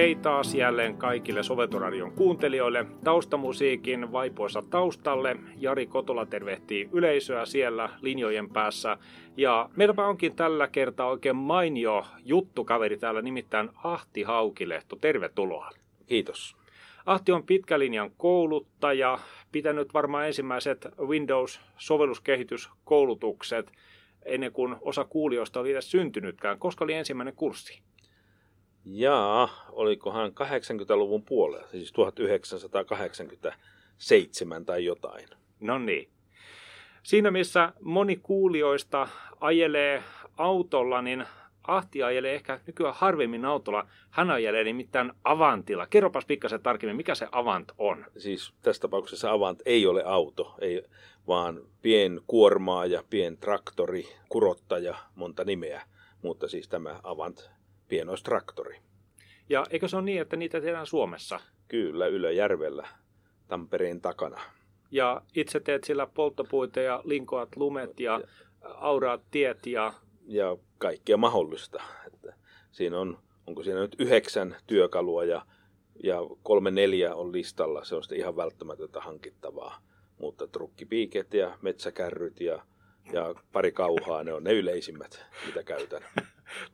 Hei taas jälleen kaikille Soveltoradion kuuntelijoille. Taustamusiikin vaipoissa taustalle. Jari Kotola tervehtii yleisöä siellä linjojen päässä. Ja meilläpä onkin tällä kertaa oikein mainio juttukaveri täällä, nimittäin Ahti Haukilehto. Tervetuloa. Kiitos. Ahti on pitkälinjan kouluttaja, pitänyt varmaan ensimmäiset Windows-sovelluskehityskoulutukset ennen kuin osa kuulijoista oli edes syntynytkään. Koska oli ensimmäinen kurssi? Jaa, olikohan 80-luvun puolella, siis 1987 tai jotain. No niin. Siinä missä moni kuulijoista ajelee autolla, niin Ahti ajelee ehkä nykyään harvemmin autolla. Hän ajelee nimittäin Avantilla. Kerropas pikkasen tarkemmin, mikä se Avant on? Siis tässä tapauksessa Avant ei ole auto, ei, vaan pien kuormaa ja pien traktori, kurottaja, monta nimeä. Mutta siis tämä Avant pienoistraktori. Ja eikö se ole niin, että niitä tehdään Suomessa? Kyllä, Ylöjärvellä, Tampereen takana. Ja itse teet sillä polttopuita ja linkoat lumet ja auraat tiet ja... Ja kaikkea mahdollista. Että siinä on, onko siinä nyt yhdeksän työkalua ja, ja kolme neljä on listalla. Se on sitten ihan välttämätöntä hankittavaa. Mutta trukkipiiket ja metsäkärryt ja, ja pari kauhaa, ne on ne yleisimmät, mitä käytän.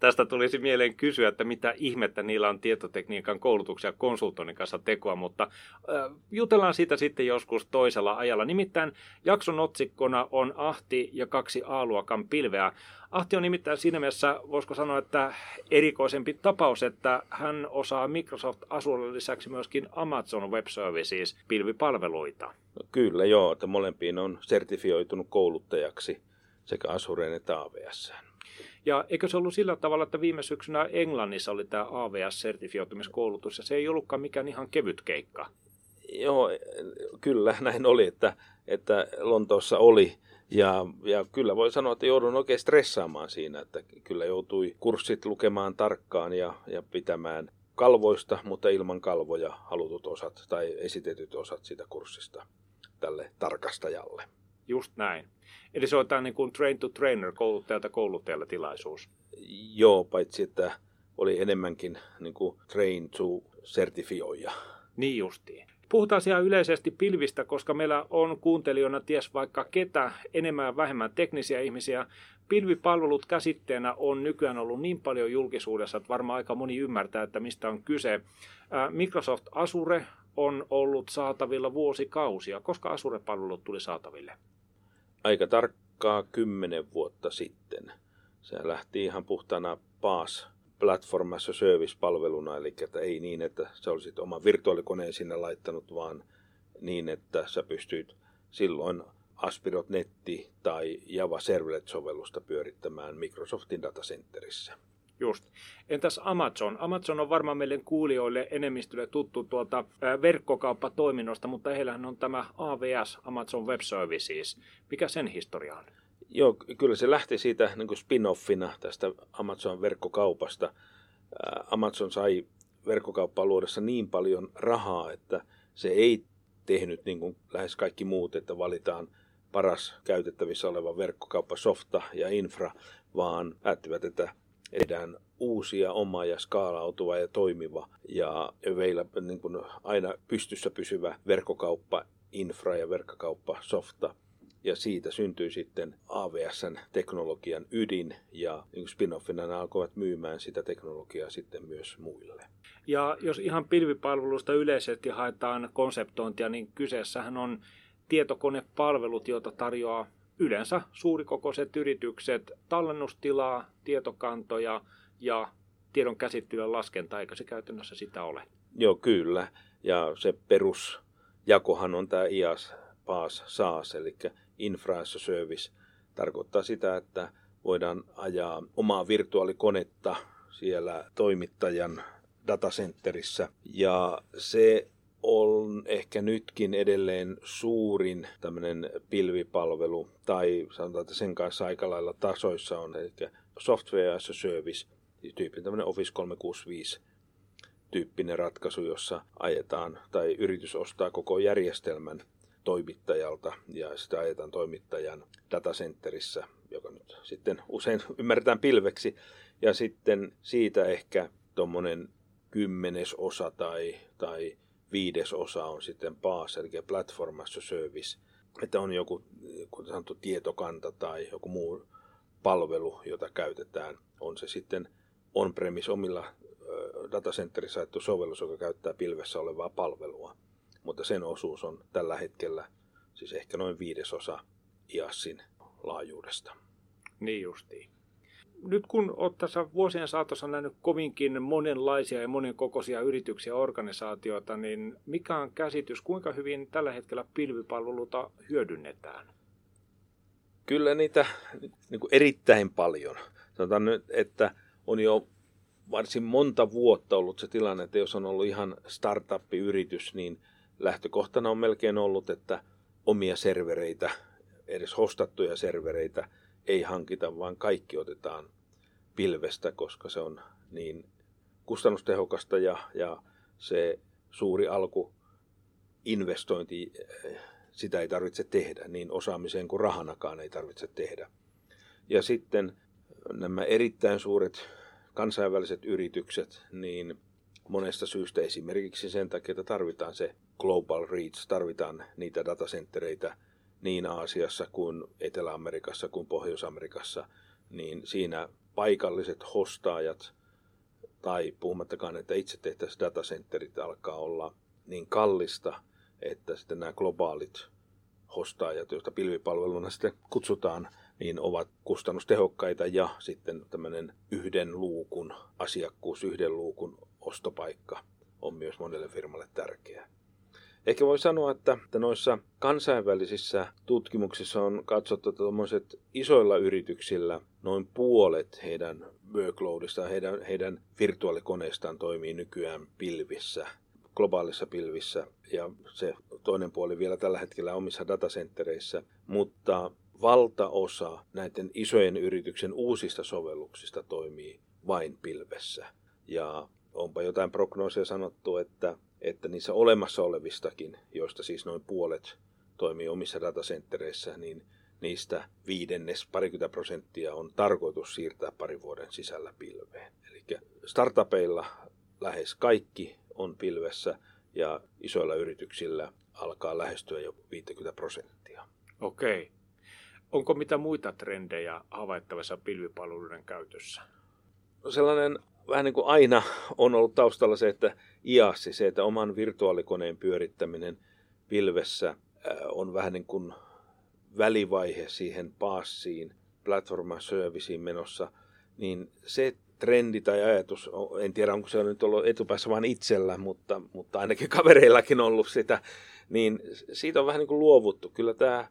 Tästä tulisi mieleen kysyä, että mitä ihmettä niillä on tietotekniikan koulutuksia konsultoinnin kanssa tekoa, mutta äh, jutellaan siitä sitten joskus toisella ajalla. Nimittäin jakson otsikkona on Ahti ja kaksi A-luokan pilveä. Ahti on nimittäin siinä mielessä, voisiko sanoa, että erikoisempi tapaus, että hän osaa Microsoft Azure lisäksi myöskin Amazon Web Services pilvipalveluita. No kyllä joo, että molempiin on sertifioitunut kouluttajaksi sekä Azureen että AWS. Ja eikö se ollut sillä tavalla, että viime syksynä Englannissa oli tämä AVS-sertifioitumiskoulutus, ja se ei ollutkaan mikään ihan kevyt keikka? Joo, kyllä näin oli, että, että Lontoossa oli. Ja, ja kyllä voi sanoa, että joudun oikein stressaamaan siinä, että kyllä joutui kurssit lukemaan tarkkaan ja, ja pitämään kalvoista, mutta ilman kalvoja halutut osat tai esitetyt osat siitä kurssista tälle tarkastajalle. Just näin. Eli se on tämä niin kuin train to trainer, kouluttajalta kouluttajalle tilaisuus. Joo, paitsi että oli enemmänkin niin kuin train to sertifioija. Niin justiin. Puhutaan siellä yleisesti pilvistä, koska meillä on kuuntelijoina ties vaikka ketä enemmän ja vähemmän teknisiä ihmisiä. Pilvipalvelut käsitteenä on nykyään ollut niin paljon julkisuudessa, että varmaan aika moni ymmärtää, että mistä on kyse. Microsoft Azure on ollut saatavilla vuosikausia. Koska Azure-palvelut tuli saataville? Aika tarkkaa kymmenen vuotta sitten. Se lähti ihan puhtana PaaS Platform as a Service-palveluna, eli että ei niin, että sä olisit oman virtuaalikoneen sinne laittanut, vaan niin, että sä pystyt silloin Aspirot Netti tai Java Servlet-sovellusta pyörittämään Microsoftin datacenterissä. Just. Entäs Amazon? Amazon on varmaan meille kuulijoille enemmistölle tuttu tuolta verkkokauppatoiminnosta, mutta heillähän on tämä AWS, Amazon Web Services. Mikä sen historia on? Joo, kyllä se lähti siitä niin kuin spin-offina tästä Amazon verkkokaupasta. Amazon sai verkkokauppaa luodessa niin paljon rahaa, että se ei tehnyt niin kuin lähes kaikki muut, että valitaan paras käytettävissä oleva verkkokauppasofta ja infra, vaan päättivät, että edään uusia, oma ja skaalautuva ja toimiva ja vielä niin kuin aina pystyssä pysyvä verkkokauppa, infra ja verkkokauppa, softa. Ja siitä syntyi sitten AVSn teknologian ydin ja niin spin-offina ne alkoivat myymään sitä teknologiaa sitten myös muille. Ja jos ihan pilvipalvelusta yleisesti haetaan konseptointia, niin kyseessähän on tietokonepalvelut, joita tarjoaa yleensä suurikokoiset yritykset tallennustilaa, tietokantoja ja tiedon käsittelyä laskenta, eikö se käytännössä sitä ole? Joo, kyllä. Ja se perusjakohan on tämä IaaS, PaaS, SaaS, eli Infra as a Service. Tarkoittaa sitä, että voidaan ajaa omaa virtuaalikonetta siellä toimittajan datacenterissä. Ja se on ehkä nytkin edelleen suurin tämmöinen pilvipalvelu, tai sanotaan, että sen kanssa aika lailla tasoissa on, eli software as a service, tyyppi tämmöinen Office 365 tyyppinen ratkaisu, jossa ajetaan tai yritys ostaa koko järjestelmän toimittajalta ja sitä ajetaan toimittajan datacenterissä, joka nyt sitten usein ymmärretään pilveksi. Ja sitten siitä ehkä tuommoinen kymmenesosa tai, tai viidesosa on sitten PaaS, eli Platform as a Service, että on joku kuten sanottu, tietokanta tai joku muu palvelu, jota käytetään. On se sitten on-premise omilla datacenterissa jaettu sovellus, joka käyttää pilvessä olevaa palvelua. Mutta sen osuus on tällä hetkellä siis ehkä noin viidesosa IASin laajuudesta. Niin justiin. Nyt kun olet tässä vuosien saatossa nähnyt kovinkin monenlaisia ja monenkokoisia yrityksiä ja organisaatioita, niin mikä on käsitys, kuinka hyvin tällä hetkellä pilvipalveluita hyödynnetään? Kyllä niitä niin kuin erittäin paljon. Sanotaan nyt, että on jo varsin monta vuotta ollut se tilanne, että jos on ollut ihan startup-yritys, niin lähtökohtana on melkein ollut, että omia servereitä, edes hostattuja servereitä ei hankita, vaan kaikki otetaan pilvestä, koska se on niin kustannustehokasta ja, ja se suuri alku investointi, sitä ei tarvitse tehdä, niin osaamiseen kuin rahanakaan ei tarvitse tehdä. Ja sitten nämä erittäin suuret kansainväliset yritykset, niin monesta syystä esimerkiksi sen takia, että tarvitaan se global reach, tarvitaan niitä datacentereitä niin Aasiassa kuin Etelä-Amerikassa kuin Pohjois-Amerikassa, niin siinä paikalliset hostaajat tai puhumattakaan, että itse tehtäisiin datacenterit alkaa olla niin kallista, että sitten nämä globaalit hostaajat, joista pilvipalveluna sitten kutsutaan, niin ovat kustannustehokkaita ja sitten tämmöinen yhden luukun asiakkuus, yhden luukun ostopaikka on myös monelle firmalle tärkeä. Ehkä voi sanoa, että, noissa kansainvälisissä tutkimuksissa on katsottu, että isoilla yrityksillä noin puolet heidän workloadista, heidän, heidän virtuaalikoneistaan toimii nykyään pilvissä, globaalissa pilvissä ja se toinen puoli vielä tällä hetkellä omissa datacentereissä, mutta valtaosa näiden isojen yrityksen uusista sovelluksista toimii vain pilvessä. Ja onpa jotain prognoosia sanottu, että, että niissä olemassa olevistakin, joista siis noin puolet toimii omissa datacentereissä, niin niistä viidennes, parikymmentä prosenttia on tarkoitus siirtää parin vuoden sisällä pilveen. Eli startupeilla lähes kaikki on pilvessä ja isoilla yrityksillä alkaa lähestyä jo 50 prosenttia. Okei. Onko mitä muita trendejä havaittavissa pilvipalveluiden käytössä? No sellainen vähän niin kuin aina on ollut taustalla se, että IASsi, se, että oman virtuaalikoneen pyörittäminen pilvessä on vähän niin kuin välivaihe siihen paassiin, platforma serviceen menossa, niin se trendi tai ajatus, en tiedä onko se nyt ollut etupäässä vain itsellä, mutta, mutta ainakin kavereillakin ollut sitä, niin siitä on vähän niin kuin luovuttu. Kyllä tämä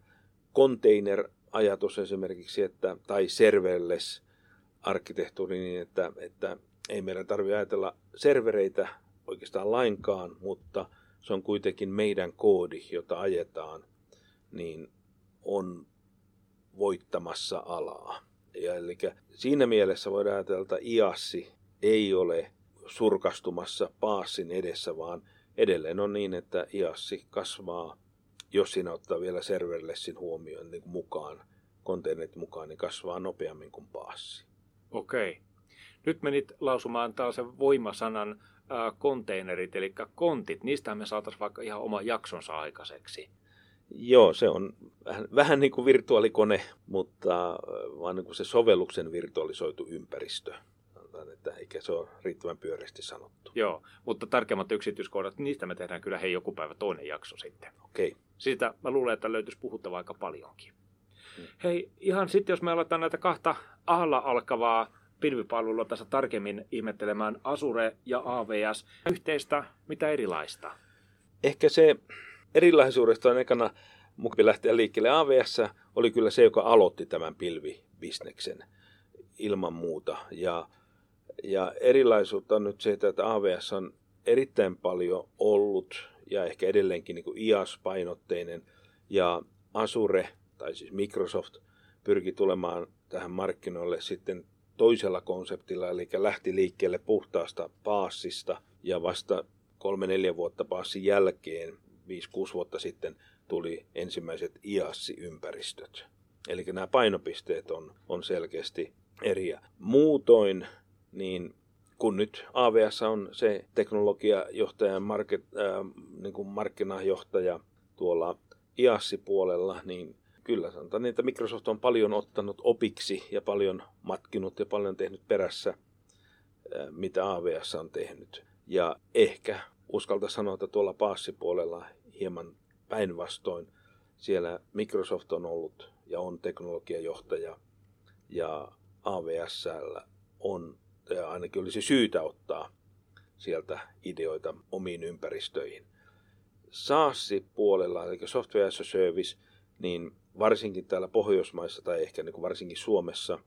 container-ajatus esimerkiksi, että, tai serverless arkkitehtuuri niin, että, että ei meidän tarvitse ajatella servereitä oikeastaan lainkaan, mutta se on kuitenkin meidän koodi, jota ajetaan, niin on voittamassa alaa. Ja eli siinä mielessä voidaan ajatella, että IASSI ei ole surkastumassa paassin edessä, vaan edelleen on niin, että IASSI kasvaa, jos siinä ottaa vielä serverlessin huomioon niin mukaan, konteinerit mukaan, niin kasvaa nopeammin kuin paassi. Okei. Nyt menit lausumaan tällaisen voimasanan konteinerit, eli kontit. Niistä me saataisiin vaikka ihan oma jaksonsa aikaiseksi. Joo, se on vähän, vähän niin kuin virtuaalikone, mutta vaan niin kuin se sovelluksen virtualisoitu ympäristö. Sanotaan, että eikä se ole riittävän pyöreästi sanottu. Joo, mutta tarkemmat yksityiskohdat, niistä me tehdään kyllä hei joku päivä toinen jakso sitten. Okei. Okay. Siitä mä luulen, että löytyisi puhuttavaa aika paljonkin. Hmm. Hei, ihan sitten jos me aletaan näitä kahta alla alkavaa pilvipalvelua tässä tarkemmin ihmettelemään Azure ja AVS. Yhteistä, mitä erilaista? Ehkä se erilaisuudesta on ekana mukvi lähteä liikkeelle. AVS oli kyllä se, joka aloitti tämän pilvibisneksen ilman muuta. Ja, ja erilaisuutta on nyt se, että AVS on erittäin paljon ollut ja ehkä edelleenkin niin kuin IaaS-painotteinen ja Azure tai siis Microsoft pyrki tulemaan tähän markkinoille sitten toisella konseptilla, eli lähti liikkeelle puhtaasta paassista ja vasta kolme-neljä vuotta paassin jälkeen 5-6 vuotta sitten tuli ensimmäiset IASSI-ympäristöt. Eli nämä painopisteet on, on selkeästi eri. Muutoin niin kun nyt AVS on se teknologiajohtaja, market, äh, niin kuin markkinajohtaja tuolla IASSI-puolella, niin kyllä sanotaan, niin, että Microsoft on paljon ottanut opiksi ja paljon matkinut ja paljon tehnyt perässä, mitä AVS on tehnyt. Ja ehkä uskalta sanoa, että tuolla paassipuolella hieman päinvastoin siellä Microsoft on ollut ja on teknologiajohtaja ja AVSllä on, ja ainakin olisi syytä ottaa sieltä ideoita omiin ympäristöihin. SaaS-puolella, eli Software as a Service, niin varsinkin täällä Pohjoismaissa tai ehkä niin kuin varsinkin Suomessa,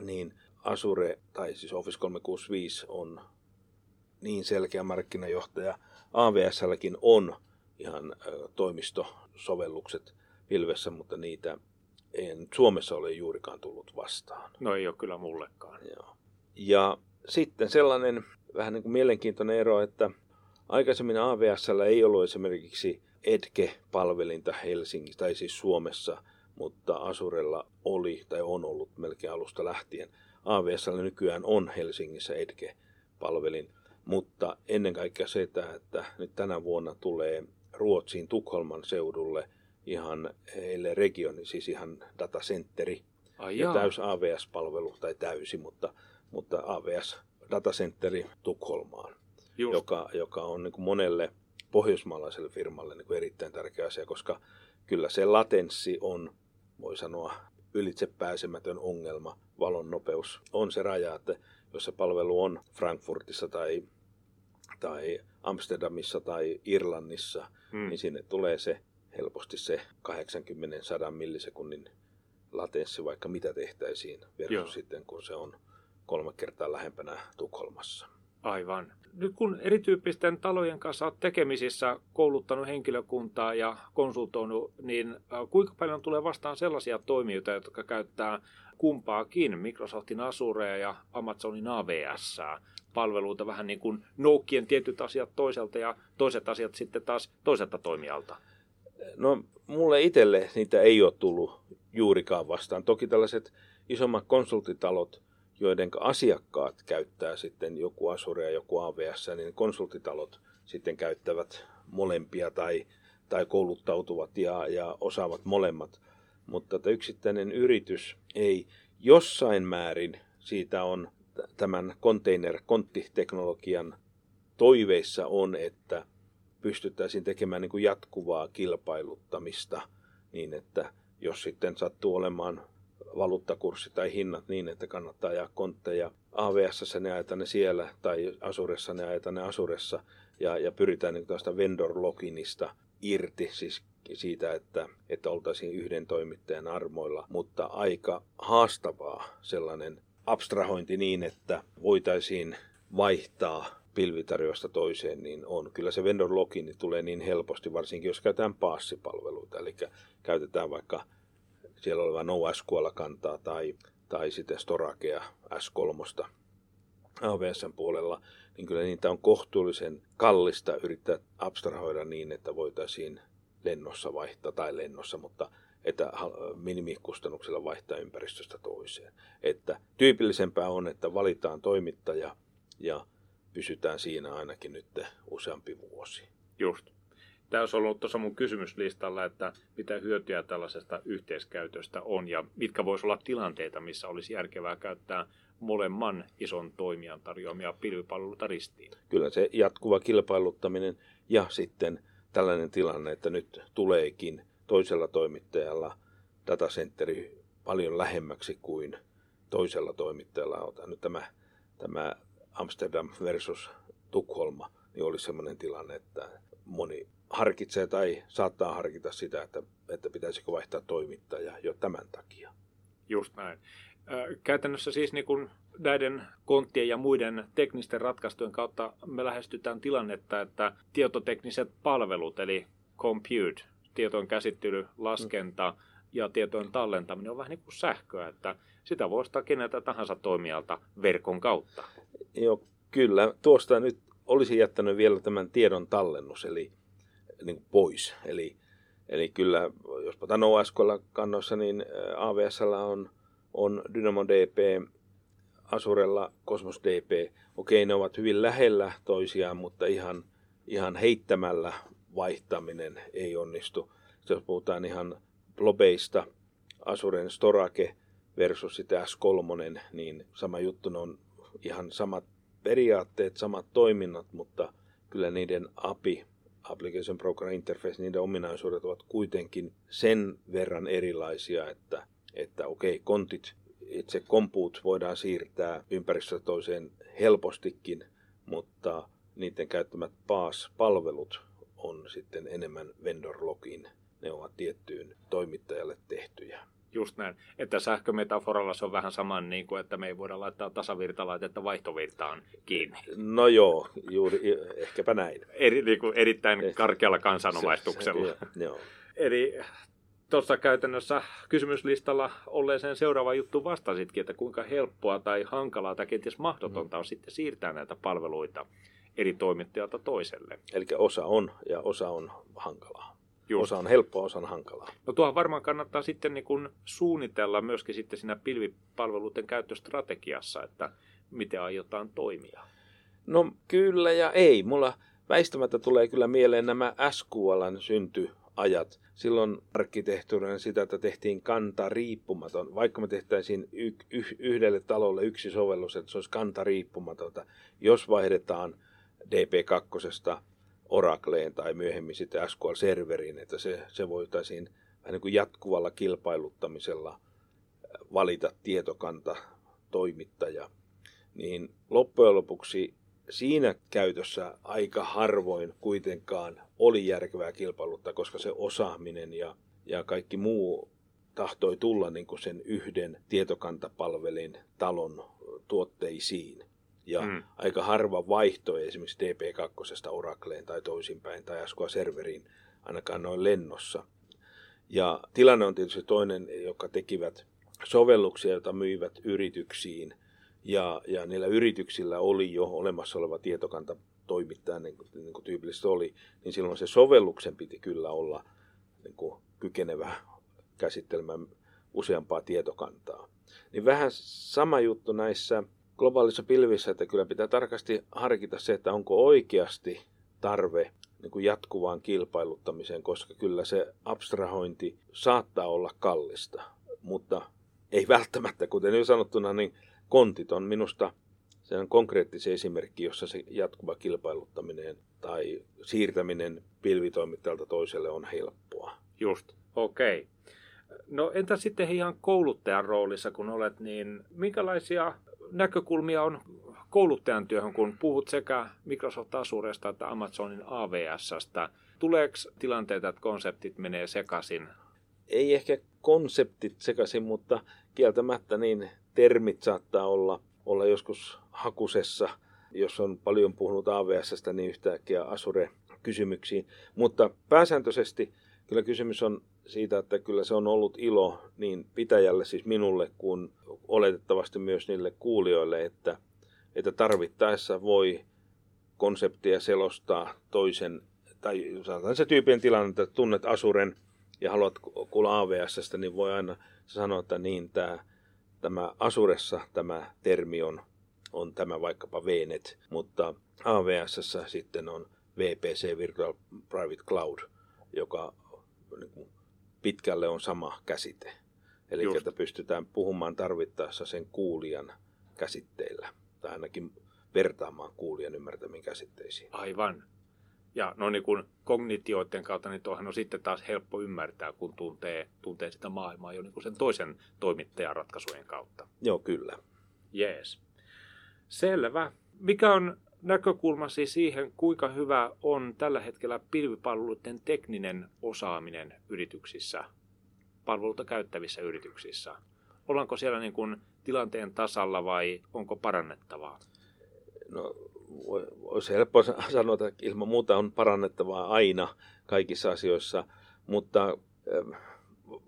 niin Azure tai siis Office 365 on niin selkeä markkinajohtaja. AVSlläkin on ihan toimistosovellukset pilvessä, mutta niitä en Suomessa ole juurikaan tullut vastaan. No ei ole kyllä mullekaan. Joo. Ja sitten sellainen vähän niin kuin mielenkiintoinen ero, että aikaisemmin AVSllä ei ollut esimerkiksi Edge-palvelinta Helsingissä, tai siis Suomessa, mutta Asurella oli tai on ollut melkein alusta lähtien. AVSllä nykyään on Helsingissä Edge-palvelin, mutta ennen kaikkea se, että nyt tänä vuonna tulee Ruotsiin Tukholman seudulle ihan heille regioni, siis ihan datacenteri Ai ja täys AVS-palvelu, tai täysi, mutta, mutta AVS datacenteri Tukholmaan, joka, joka on niin monelle pohjoismaalaiselle firmalle niin kuin erittäin tärkeä asia, koska kyllä se latenssi on, voi sanoa, ylitse pääsemätön ongelma. Valon nopeus on se raja, että jos se palvelu on Frankfurtissa tai, tai Amsterdamissa tai Irlannissa, hmm. niin sinne tulee se helposti se 80-100 millisekunnin latenssi, vaikka mitä tehtäisiin, versus Joo. sitten kun se on kolme kertaa lähempänä Tukholmassa. Aivan. Nyt kun erityyppisten talojen kanssa olet tekemisissä, kouluttanut henkilökuntaa ja konsultoinut, niin äh, kuinka paljon tulee vastaan sellaisia toimijoita, jotka käyttää kumpaakin, Microsoftin Azurea ja Amazonin AVS palveluita, vähän niin kuin Nokien tietyt asiat toiselta ja toiset asiat sitten taas toiselta toimijalta? No mulle itselle niitä ei ole tullut juurikaan vastaan. Toki tällaiset isommat konsultitalot, joiden asiakkaat käyttää sitten joku Azure ja joku AVS, niin konsultitalot sitten käyttävät molempia tai, tai kouluttautuvat ja, ja osaavat molemmat. Mutta että yksittäinen yritys ei jossain määrin siitä on tämän container-konttiteknologian toiveissa on, että pystyttäisiin tekemään niin kuin jatkuvaa kilpailuttamista niin, että jos sitten sattuu olemaan valuuttakurssi tai hinnat niin, että kannattaa ajaa kontteja. AVS ne ajetaan ne siellä tai Asuressa ne ajetaan ne Asuressa ja, ja pyritään niin tästä vendor loginista irti, siis siitä, että, että oltaisiin yhden toimittajan armoilla, mutta aika haastavaa sellainen abstrahointi niin, että voitaisiin vaihtaa pilvitarjoasta toiseen, niin on. Kyllä se vendor login tulee niin helposti, varsinkin jos käytetään paassipalveluita, eli käytetään vaikka siellä oleva NoSQL-kantaa tai, tai sitten Storagea S3 AWSn puolella, niin kyllä niitä on kohtuullisen kallista yrittää abstrahoida niin, että voitaisiin lennossa vaihtaa, tai lennossa, mutta että minimikustannuksella vaihtaa ympäristöstä toiseen. Että tyypillisempää on, että valitaan toimittaja ja pysytään siinä ainakin nyt useampi vuosi. Just. Tämä olisi ollut tuossa mun kysymyslistalla, että mitä hyötyä tällaisesta yhteiskäytöstä on ja mitkä voisi olla tilanteita, missä olisi järkevää käyttää molemman ison toimijan tarjoamia pilvipalveluita ristiin. Kyllä se jatkuva kilpailuttaminen ja sitten tällainen tilanne, että nyt tuleekin toisella toimittajalla datacenteri paljon lähemmäksi kuin toisella toimittajalla. Otan nyt tämä, tämä Amsterdam versus Tukholma, niin olisi sellainen tilanne, että moni harkitsee tai saattaa harkita sitä, että, että pitäisikö vaihtaa toimittaja jo tämän takia. Just näin. Käytännössä siis niin kuin näiden konttien ja muiden teknisten ratkaisujen kautta me lähestytään tilannetta, että tietotekniset palvelut, eli compute, tietojen käsittely, laskenta mm. ja tietojen tallentaminen on vähän niin kuin sähköä, että sitä voi ostaa keneltä tahansa toimijalta verkon kautta. Joo, kyllä. Tuosta nyt olisi jättänyt vielä tämän tiedon tallennus, eli niin kuin pois. Eli, eli kyllä, jos otan OSQL kannossa, niin AVS on, on DynamoDB Asurella Cosmos DP, okei ne ovat hyvin lähellä toisiaan, mutta ihan, ihan heittämällä vaihtaminen ei onnistu. Jos puhutaan ihan blobeista, Asuren Storake versus sitä S3, niin sama juttu, ne on ihan samat periaatteet, samat toiminnat, mutta kyllä niiden API, Application Program Interface, niiden ominaisuudet ovat kuitenkin sen verran erilaisia, että, että okei, okay, kontit, itse kompuut voidaan siirtää ympäristöstä toiseen helpostikin, mutta niiden käyttämät PAS-palvelut on sitten enemmän vendor login. Ne ovat tiettyyn toimittajalle tehtyjä. Just näin. Että sähkömetaforalla se on vähän saman, niin kuin, että me ei voida laittaa tasavirtalaitetta vaihtovirtaan kiinni. No joo, juuri, ehkäpä näin. Eri, niin kuin erittäin eh, karkealla kansanomaistuksella. Se, se, joo. Eli tuossa käytännössä kysymyslistalla olleeseen seuraava juttu vastasitkin, että kuinka helppoa tai hankalaa tai kenties mahdotonta on sitten siirtää näitä palveluita eri toimittajalta toiselle. Eli osa on ja osa on hankalaa. Just. Osa on helppoa, osa on hankalaa. No tuohon varmaan kannattaa sitten niin kuin suunnitella myöskin sitten siinä pilvipalveluiden käyttöstrategiassa, että miten aiotaan toimia. No kyllä ja ei. Mulla väistämättä tulee kyllä mieleen nämä SQLn syntyajat. Silloin arkkitehtuurinen sitä, että tehtiin kanta riippumaton. Vaikka me tehtäisiin y- y- yhdelle talolle yksi sovellus, että se olisi kanta riippumatonta. Jos vaihdetaan DP2 Oracleen tai myöhemmin sitten SQL-serveriin, että se, se voitaisiin vähän niin kuin jatkuvalla kilpailuttamisella äh, valita tietokanta toimittaja, niin loppujen lopuksi siinä käytössä aika harvoin kuitenkaan oli järkevää kilpailuttaa, koska se osaaminen ja, ja kaikki muu tahtoi tulla niin kuin sen yhden tietokantapalvelin talon tuotteisiin. Ja mm. aika harva vaihto esimerkiksi DP2 Oracleen tai toisinpäin tai SQL Serveriin ainakaan noin lennossa. Ja tilanne on tietysti toinen, joka tekivät sovelluksia, joita myivät yrityksiin. Ja, ja niillä yrityksillä oli jo olemassa oleva tietokanta toimittaja, niin kuin, niin kuin tyypillisesti oli, niin silloin se sovelluksen piti kyllä olla niin kuin kykenevä käsittelemään useampaa tietokantaa. Niin vähän sama juttu näissä globaalissa pilvissä, että kyllä pitää tarkasti harkita se, että onko oikeasti tarve niin kuin jatkuvaan kilpailuttamiseen, koska kyllä se abstrahointi saattaa olla kallista, mutta ei välttämättä, kuten jo sanottuna, niin kontit on minusta se on konkreettinen esimerkki, jossa se jatkuva kilpailuttaminen tai siirtäminen pilvitoimittajalta toiselle on helppoa. Just, okei. Okay. No entä sitten ihan kouluttajan roolissa, kun olet, niin minkälaisia näkökulmia on kouluttajan työhön, kun puhut sekä Microsoft Azuresta että Amazonin AWSstä. Tuleeko tilanteita, että konseptit menee sekaisin? Ei ehkä konseptit sekaisin, mutta kieltämättä niin termit saattaa olla, olla joskus hakusessa, jos on paljon puhunut AWSstä, niin yhtäkkiä Azure-kysymyksiin. Mutta pääsääntöisesti kyllä kysymys on siitä, että kyllä se on ollut ilo niin pitäjälle, siis minulle, kuin oletettavasti myös niille kuulijoille, että, että tarvittaessa voi konseptia selostaa toisen, tai sanotaan se tyypin tilanne, että tunnet Asuren ja haluat kuulla AVSstä, niin voi aina sanoa, että niin tämä, tämä Asuressa tämä termi on, on tämä vaikkapa VNet, mutta AVS sitten on VPC, Virtual Private Cloud, joka niin pitkälle on sama käsite. Eli Just. että pystytään puhumaan tarvittaessa sen kuulijan käsitteillä, tai ainakin vertaamaan kuulijan ymmärtämiin käsitteisiin. Aivan. Ja no niin kuin kognitioiden kautta, niin tuohan on sitten taas helppo ymmärtää, kun tuntee, tuntee sitä maailmaa jo niin kuin sen toisen toimittajan ratkaisujen kautta. Joo, kyllä. Jees. Selvä. Mikä on näkökulmasi siihen, kuinka hyvä on tällä hetkellä pilvipalveluiden tekninen osaaminen yrityksissä, palveluita käyttävissä yrityksissä? Ollaanko siellä niin kuin tilanteen tasalla vai onko parannettavaa? No, olisi helppo sanoa, että ilman muuta on parannettavaa aina kaikissa asioissa, mutta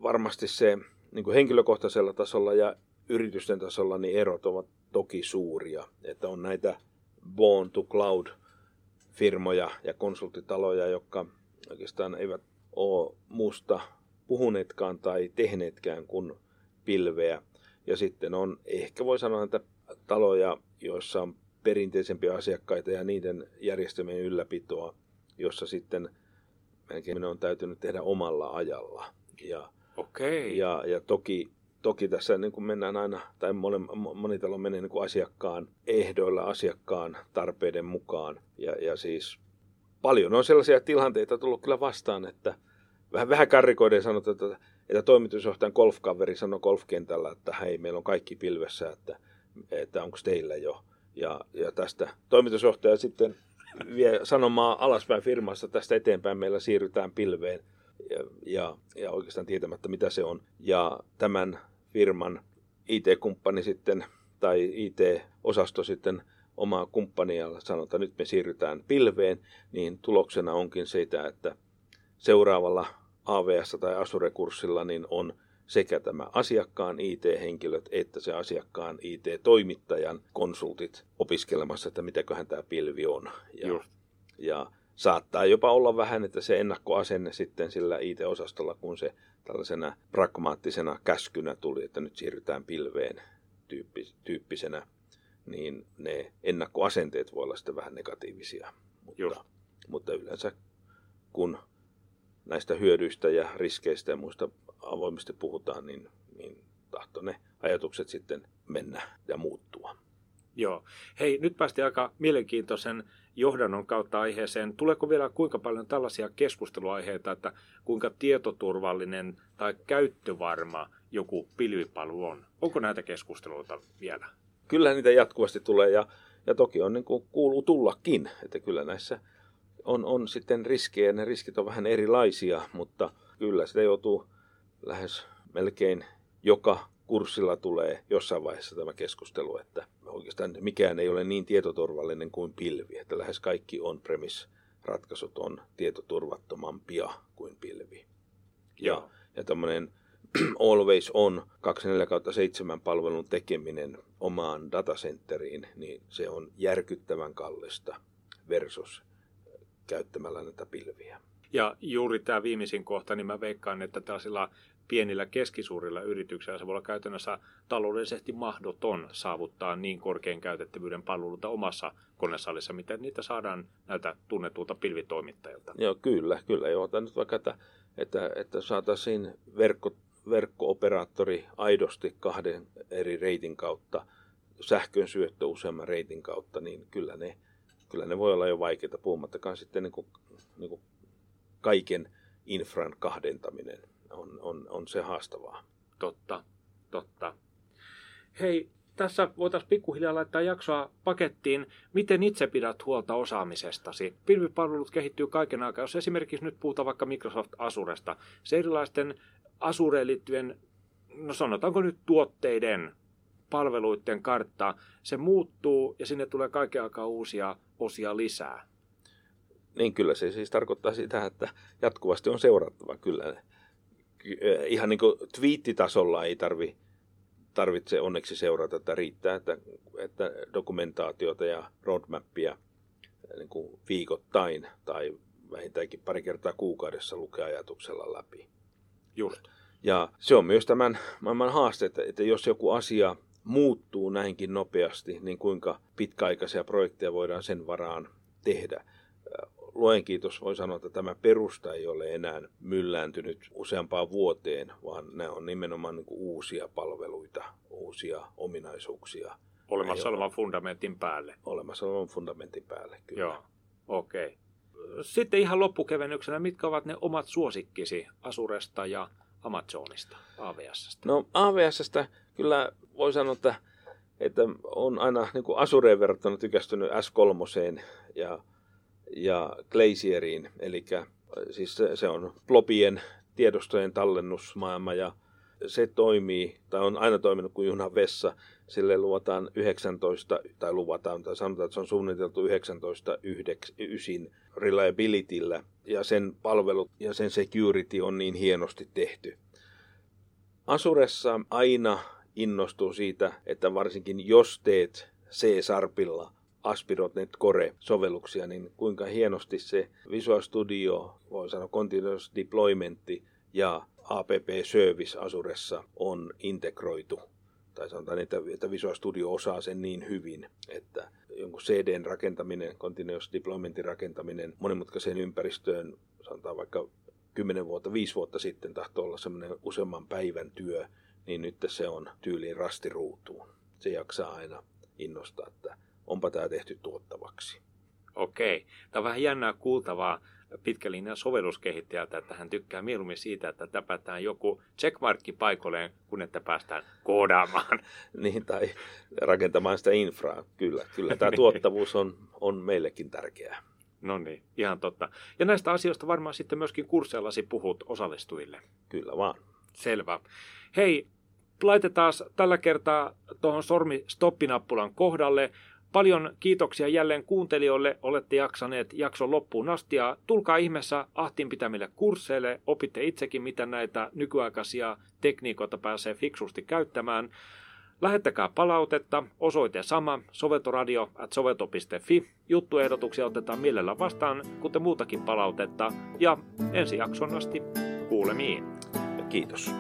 varmasti se niin kuin henkilökohtaisella tasolla ja yritysten tasolla niin erot ovat toki suuria. Että on näitä Born to Cloud firmoja ja konsulttitaloja, jotka oikeastaan eivät ole muusta puhuneetkaan tai tehneetkään kuin pilveä. Ja sitten on, ehkä voi sanoa, että taloja, joissa on perinteisempiä asiakkaita ja niiden järjestelmien ylläpitoa, jossa sitten melkein on täytynyt tehdä omalla ajalla. Ja, okay. ja, ja toki, toki tässä niin kuin mennään aina, tai moni, moni talo menee niin kuin asiakkaan ehdoilla, asiakkaan tarpeiden mukaan. Ja, ja siis paljon on sellaisia tilanteita tullut kyllä vastaan, että vähän, vähän karrikoiden sanotaan, että, että toimitusjohtajan golfkaveri sanoi golfkentällä, että hei, meillä on kaikki pilvessä, että, että onko teillä jo. Ja, ja tästä toimitusjohtaja sitten vie sanomaa alaspäin firmassa, tästä eteenpäin meillä siirrytään pilveen ja, ja oikeastaan tietämättä mitä se on. Ja tämän firman IT-kumppani sitten tai IT-osasto sitten omaa kumppania sanotaan, että nyt me siirrytään pilveen, niin tuloksena onkin siitä, että seuraavalla AVS- tai Azure-kurssilla niin on sekä tämä asiakkaan IT-henkilöt että se asiakkaan IT-toimittajan konsultit opiskelemassa, että mitäköhän tämä pilvi on. Ja, ja saattaa jopa olla vähän, että se ennakkoasenne sitten sillä IT-osastolla, kun se tällaisena pragmaattisena käskynä tuli, että nyt siirrytään pilveen tyyppisenä, niin ne ennakkoasenteet voi olla sitten vähän negatiivisia. Mutta, mutta yleensä kun näistä hyödyistä ja riskeistä ja muista avoimesti puhutaan, niin, niin tahto ne ajatukset sitten mennä ja muuttua. Joo. Hei, nyt päästiin aika mielenkiintoisen johdannon kautta aiheeseen. Tuleeko vielä kuinka paljon tällaisia keskusteluaiheita, että kuinka tietoturvallinen tai käyttövarma joku pilvipalvelu on? Onko näitä keskusteluita vielä? Kyllä niitä jatkuvasti tulee ja, ja toki on niin kuin kuuluu tullakin, että kyllä näissä on, on sitten riskejä, ne riskit on vähän erilaisia, mutta kyllä sitä joutuu lähes melkein joka kurssilla tulee jossain vaiheessa tämä keskustelu, että oikeastaan mikään ei ole niin tietoturvallinen kuin pilvi, että lähes kaikki on-premise ratkaisut on tietoturvattomampia kuin pilvi. Ja, ja tämmöinen always on 24 palvelun tekeminen omaan datacenteriin, niin se on järkyttävän kallista versus käyttämällä näitä pilviä. Ja juuri tämä viimeisin kohta, niin mä veikkaan, että tällaisilla pienillä keskisuurilla yrityksillä se voi olla käytännössä taloudellisesti mahdoton saavuttaa niin korkean käytettävyyden palveluita omassa konesalissa, miten niitä saadaan näiltä tunnetulta pilvitoimittajilta. Joo, kyllä, kyllä. Joo, nyt vaikka, että, että, että saataisiin verkko, verkko-operaattori aidosti kahden eri reitin kautta, sähkön syöttö useamman reitin kautta, niin kyllä ne, kyllä ne voi olla jo vaikeita, puhumattakaan sitten niin kuin, niin kuin kaiken infran kahdentaminen on, on, on se haastavaa. Totta, totta. Hei, tässä voitaisiin pikkuhiljaa laittaa jaksoa pakettiin. Miten itse pidät huolta osaamisestasi? Pilvipalvelut kehittyy kaiken aikaa. Jos esimerkiksi nyt puhutaan vaikka Microsoft Azuresta, se erilaisten Azureen liittyen, no sanotaanko nyt tuotteiden, palveluiden kartta, se muuttuu ja sinne tulee kaiken aikaa uusia osia lisää. Niin kyllä se siis tarkoittaa sitä, että jatkuvasti on seurattava kyllä. Ihan niin kuin twiittitasolla ei tarvi, tarvitse onneksi seurata, että riittää, että, että dokumentaatiota ja roadmappia niin kuin viikoittain tai vähintäänkin pari kertaa kuukaudessa lukea ajatuksella läpi. Just. Ja se on myös tämän maailman haaste, että, että jos joku asia muuttuu näinkin nopeasti, niin kuinka pitkäaikaisia projekteja voidaan sen varaan tehdä luen kiitos voi sanoa, että tämä perusta ei ole enää myllääntynyt useampaan vuoteen, vaan nämä on nimenomaan niin kuin uusia palveluita, uusia ominaisuuksia. Olemassa olevan fundamentin päälle. Olemassa olevan fundamentin päälle, kyllä. Joo, okei. Okay. Sitten ihan loppukevennyksenä, mitkä ovat ne omat suosikkisi Asuresta ja Amazonista, AVSstä? No AVSstä kyllä voi sanoa, että, että on aina niin kuin Asureen verrattuna tykästynyt S3 ja ja Glacieriin, eli siis se, on blobien tiedostojen tallennusmaailma ja se toimii, tai on aina toiminut kuin junan vessa. Sille luvataan 19, tai luvataan, tai sanotaan, että se on suunniteltu 19 ysin reliabilityllä, ja sen palvelut ja sen security on niin hienosti tehty. Asuressa aina innostuu siitä, että varsinkin jos teet C-sarpilla Aspirot.net Core-sovelluksia, niin kuinka hienosti se Visual Studio, voi sanoa Continuous Deployment ja APP Service Asuressa on integroitu tai sanotaan, että, että Visual Studio osaa sen niin hyvin, että jonkun CDn rakentaminen, Continuous Deploymentin rakentaminen monimutkaiseen ympäristöön, sanotaan vaikka 10 vuotta, 5 vuotta sitten tahtoo olla semmoinen useamman päivän työ, niin nyt se on tyyliin rastiruutuun. Se jaksaa aina innostaa, että onpa tämä tehty tuottavaksi. Okei. Tämä on vähän jännää kuultavaa pitkälinjan sovelluskehittäjältä, että hän tykkää mieluummin siitä, että täpätään joku checkmarkki paikoilleen, kun että päästään koodaamaan. niin, tai rakentamaan sitä infraa. Kyllä, kyllä tämä niin. tuottavuus on, on meillekin tärkeää. No niin, ihan totta. Ja näistä asioista varmaan sitten myöskin kursseillasi puhut osallistujille. Kyllä vaan. Selvä. Hei, laitetaan tällä kertaa tuohon sormi stoppinappulan kohdalle. Paljon kiitoksia jälleen kuuntelijoille. Olette jaksaneet jakson loppuun asti ja tulkaa ihmeessä Ahtin pitämille kursseille. Opitte itsekin, mitä näitä nykyaikaisia tekniikoita pääsee fiksusti käyttämään. Lähettäkää palautetta, osoite sama, soveltoradio at sovelto.fi. Juttuehdotuksia otetaan mielellä vastaan, kuten muutakin palautetta. Ja ensi jakson asti kuulemiin. Kiitos.